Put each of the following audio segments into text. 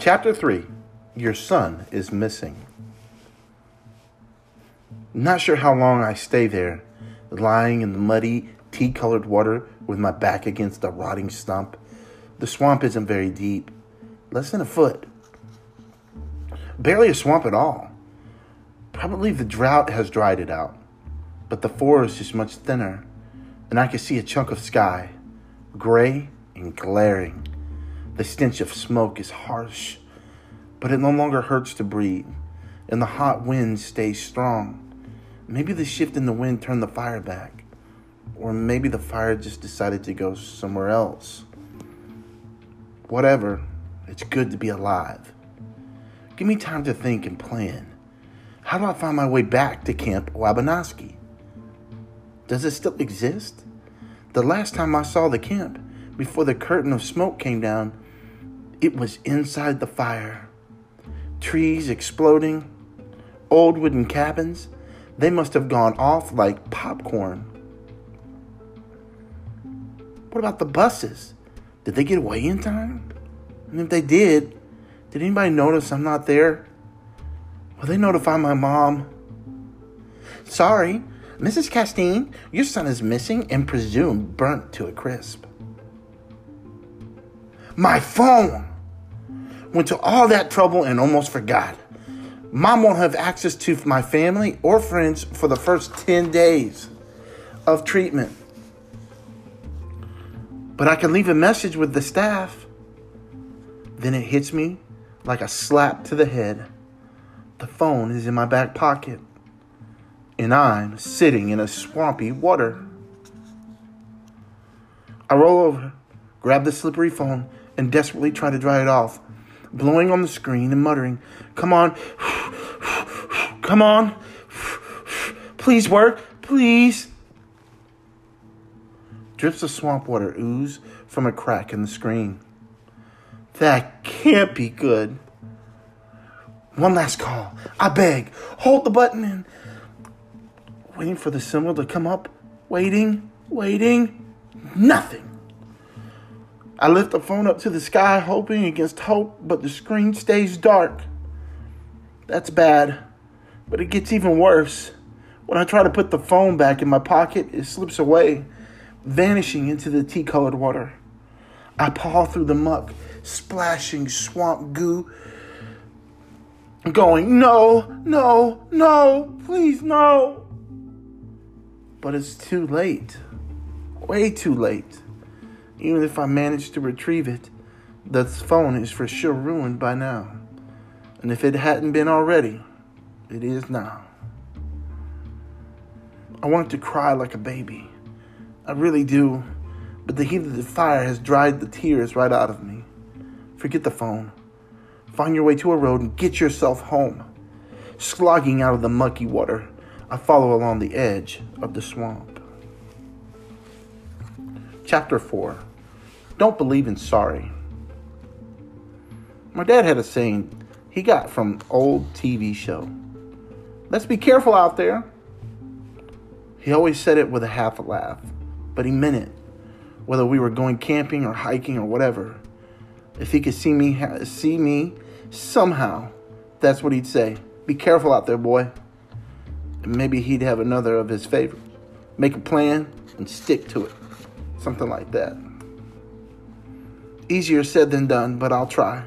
Chapter 3 Your Son is Missing. Not sure how long I stay there, lying in the muddy, tea colored water with my back against a rotting stump. The swamp isn't very deep, less than a foot. Barely a swamp at all. Probably the drought has dried it out, but the forest is much thinner, and I can see a chunk of sky, gray and glaring. The stench of smoke is harsh, but it no longer hurts to breathe, and the hot wind stays strong. Maybe the shift in the wind turned the fire back, or maybe the fire just decided to go somewhere else. Whatever, it's good to be alive. Give me time to think and plan. How do I find my way back to Camp Wabanoski? Does it still exist? The last time I saw the camp, before the curtain of smoke came down, it was inside the fire. Trees exploding, old wooden cabins, they must have gone off like popcorn. What about the buses? Did they get away in time? And if they did, did anybody notice I'm not there? Will they notify my mom? Sorry, Mrs. Castine, your son is missing and presumed burnt to a crisp. My phone! Went to all that trouble and almost forgot. Mom won't have access to my family or friends for the first 10 days of treatment. But I can leave a message with the staff. Then it hits me like a slap to the head. The phone is in my back pocket, and I'm sitting in a swampy water. I roll over, grab the slippery phone, and desperately try to dry it off blowing on the screen and muttering, Come on, come on, please work, please. Drips of swamp water ooze from a crack in the screen. That can't be good. One last call. I beg. Hold the button and waiting for the symbol to come up. Waiting, waiting. Nothing. I lift the phone up to the sky, hoping against hope, but the screen stays dark. That's bad, but it gets even worse. When I try to put the phone back in my pocket, it slips away, vanishing into the tea colored water. I paw through the muck, splashing swamp goo, going, No, no, no, please, no. But it's too late. Way too late. Even if I manage to retrieve it, the phone is for sure ruined by now. And if it hadn't been already, it is now. I want to cry like a baby. I really do. But the heat of the fire has dried the tears right out of me. Forget the phone. Find your way to a road and get yourself home. Slogging out of the mucky water, I follow along the edge of the swamp. Chapter 4 don't believe in sorry. My dad had a saying he got from old TV show. Let's be careful out there. He always said it with a half a laugh, but he meant it. Whether we were going camping or hiking or whatever, if he could see me see me somehow, that's what he'd say. Be careful out there, boy. And maybe he'd have another of his favorites. Make a plan and stick to it. Something like that. Easier said than done, but I'll try.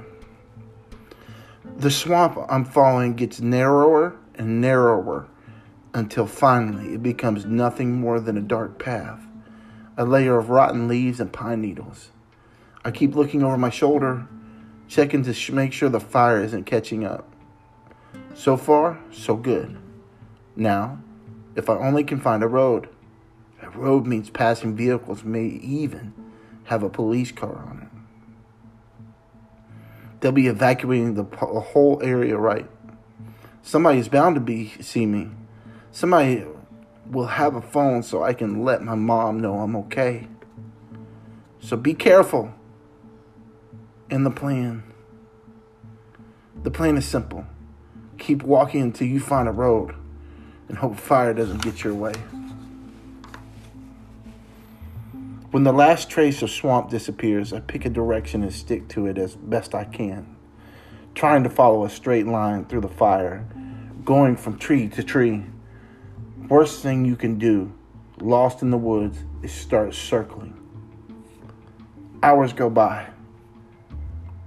The swamp I'm following gets narrower and narrower until finally it becomes nothing more than a dark path, a layer of rotten leaves and pine needles. I keep looking over my shoulder, checking to make sure the fire isn't catching up. So far, so good. Now, if I only can find a road. A road means passing vehicles may even have a police car on it. They'll be evacuating the whole area right. Somebody's bound to be see me. Somebody will have a phone so I can let my mom know I'm okay. So be careful in the plan. The plan is simple. Keep walking until you find a road and hope fire doesn't get your way. When the last trace of swamp disappears, I pick a direction and stick to it as best I can. trying to follow a straight line through the fire, going from tree to tree. Worst thing you can do, lost in the woods, is start circling. Hours go by.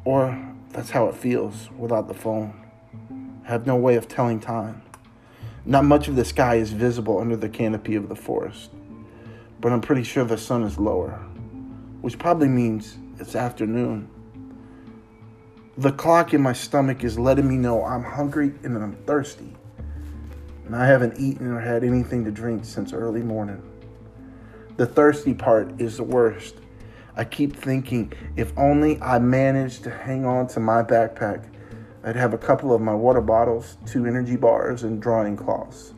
Or that's how it feels without the phone. I have no way of telling time. Not much of the sky is visible under the canopy of the forest, but I'm pretty sure the sun is lower, which probably means it's afternoon. The clock in my stomach is letting me know I'm hungry and I'm thirsty. And I haven't eaten or had anything to drink since early morning. The thirsty part is the worst. I keep thinking if only I managed to hang on to my backpack, I'd have a couple of my water bottles, two energy bars, and drawing cloths.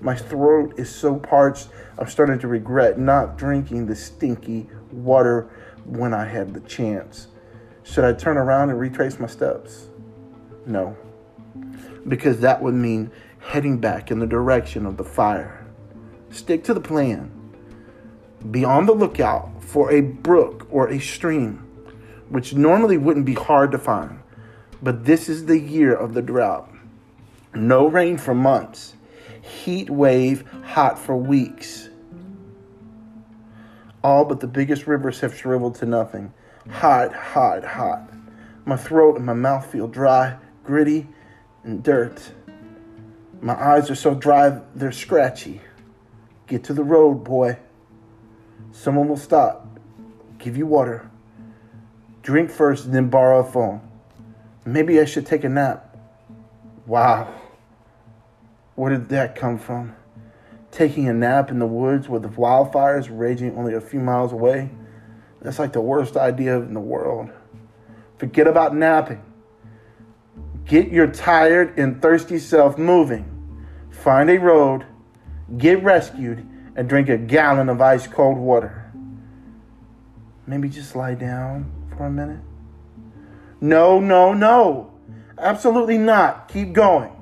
My throat is so parched, I'm starting to regret not drinking the stinky water when I had the chance. Should I turn around and retrace my steps? No, because that would mean heading back in the direction of the fire. Stick to the plan. Be on the lookout for a brook or a stream, which normally wouldn't be hard to find. But this is the year of the drought. No rain for months, heat wave hot for weeks. All but the biggest rivers have shriveled to nothing. Hot, hot, hot. My throat and my mouth feel dry, gritty, and dirt. My eyes are so dry they're scratchy. Get to the road, boy. Someone will stop, give you water. Drink first then borrow a phone. Maybe I should take a nap. Wow. Where did that come from? Taking a nap in the woods with wildfires raging only a few miles away? That's like the worst idea in the world. Forget about napping. Get your tired and thirsty self moving. Find a road, get rescued, and drink a gallon of ice cold water. Maybe just lie down for a minute. No, no, no. Absolutely not. Keep going.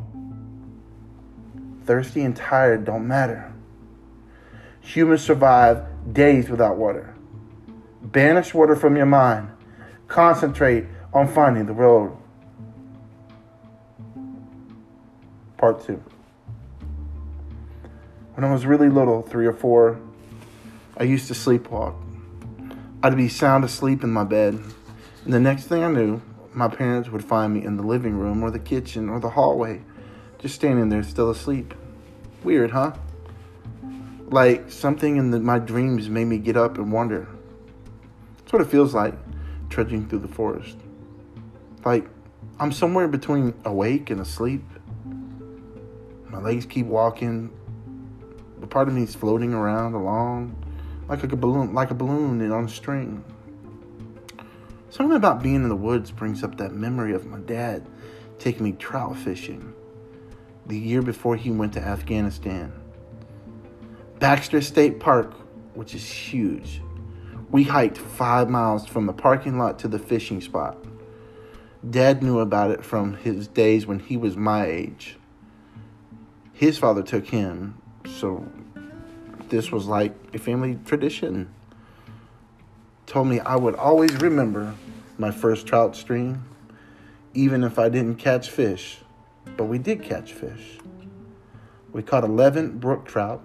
Thirsty and tired don't matter. Humans survive days without water. Banish water from your mind. Concentrate on finding the road. Part two. When I was really little, three or four, I used to sleepwalk. I'd be sound asleep in my bed, and the next thing I knew, my parents would find me in the living room or the kitchen or the hallway, just standing there still asleep. Weird, huh? Like something in the, my dreams made me get up and wonder. That's what it feels like trudging through the forest. Like I'm somewhere between awake and asleep. My legs keep walking. but part of me is floating around along like a balloon, like a balloon on a string. Something about being in the woods brings up that memory of my dad taking me trout fishing the year before he went to Afghanistan. Baxter State Park, which is huge. We hiked five miles from the parking lot to the fishing spot. Dad knew about it from his days when he was my age. His father took him, so this was like a family tradition. Told me I would always remember my first trout stream, even if I didn't catch fish. But we did catch fish. We caught 11 brook trout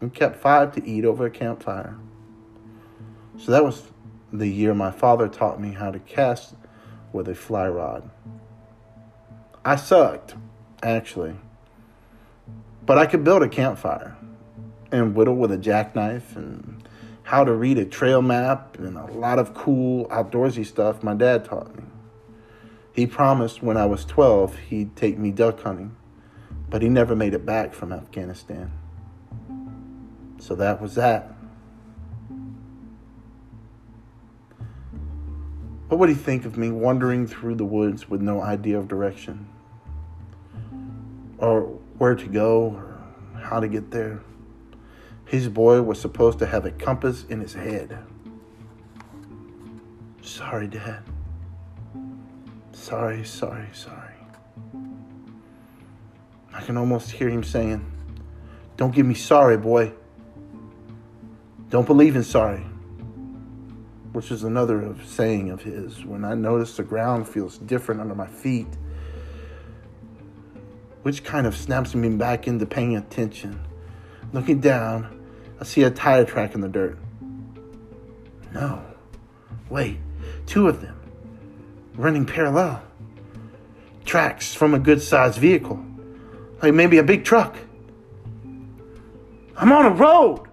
and kept five to eat over a campfire. So that was the year my father taught me how to cast with a fly rod. I sucked, actually. But I could build a campfire and whittle with a jackknife and how to read a trail map and a lot of cool outdoorsy stuff my dad taught me. He promised when I was 12 he'd take me duck hunting, but he never made it back from Afghanistan. So that was that. What would he think of me wandering through the woods with no idea of direction? Or where to go, or how to get there? His boy was supposed to have a compass in his head. Sorry, Dad. Sorry, sorry, sorry. I can almost hear him saying, Don't give me sorry, boy. Don't believe in sorry. which is another of saying of his. When I notice the ground feels different under my feet, which kind of snaps me back into paying attention. Looking down, I see a tire track in the dirt. No. Wait, two of them. Running parallel. Tracks from a good sized vehicle. Like maybe a big truck. I'm on a road.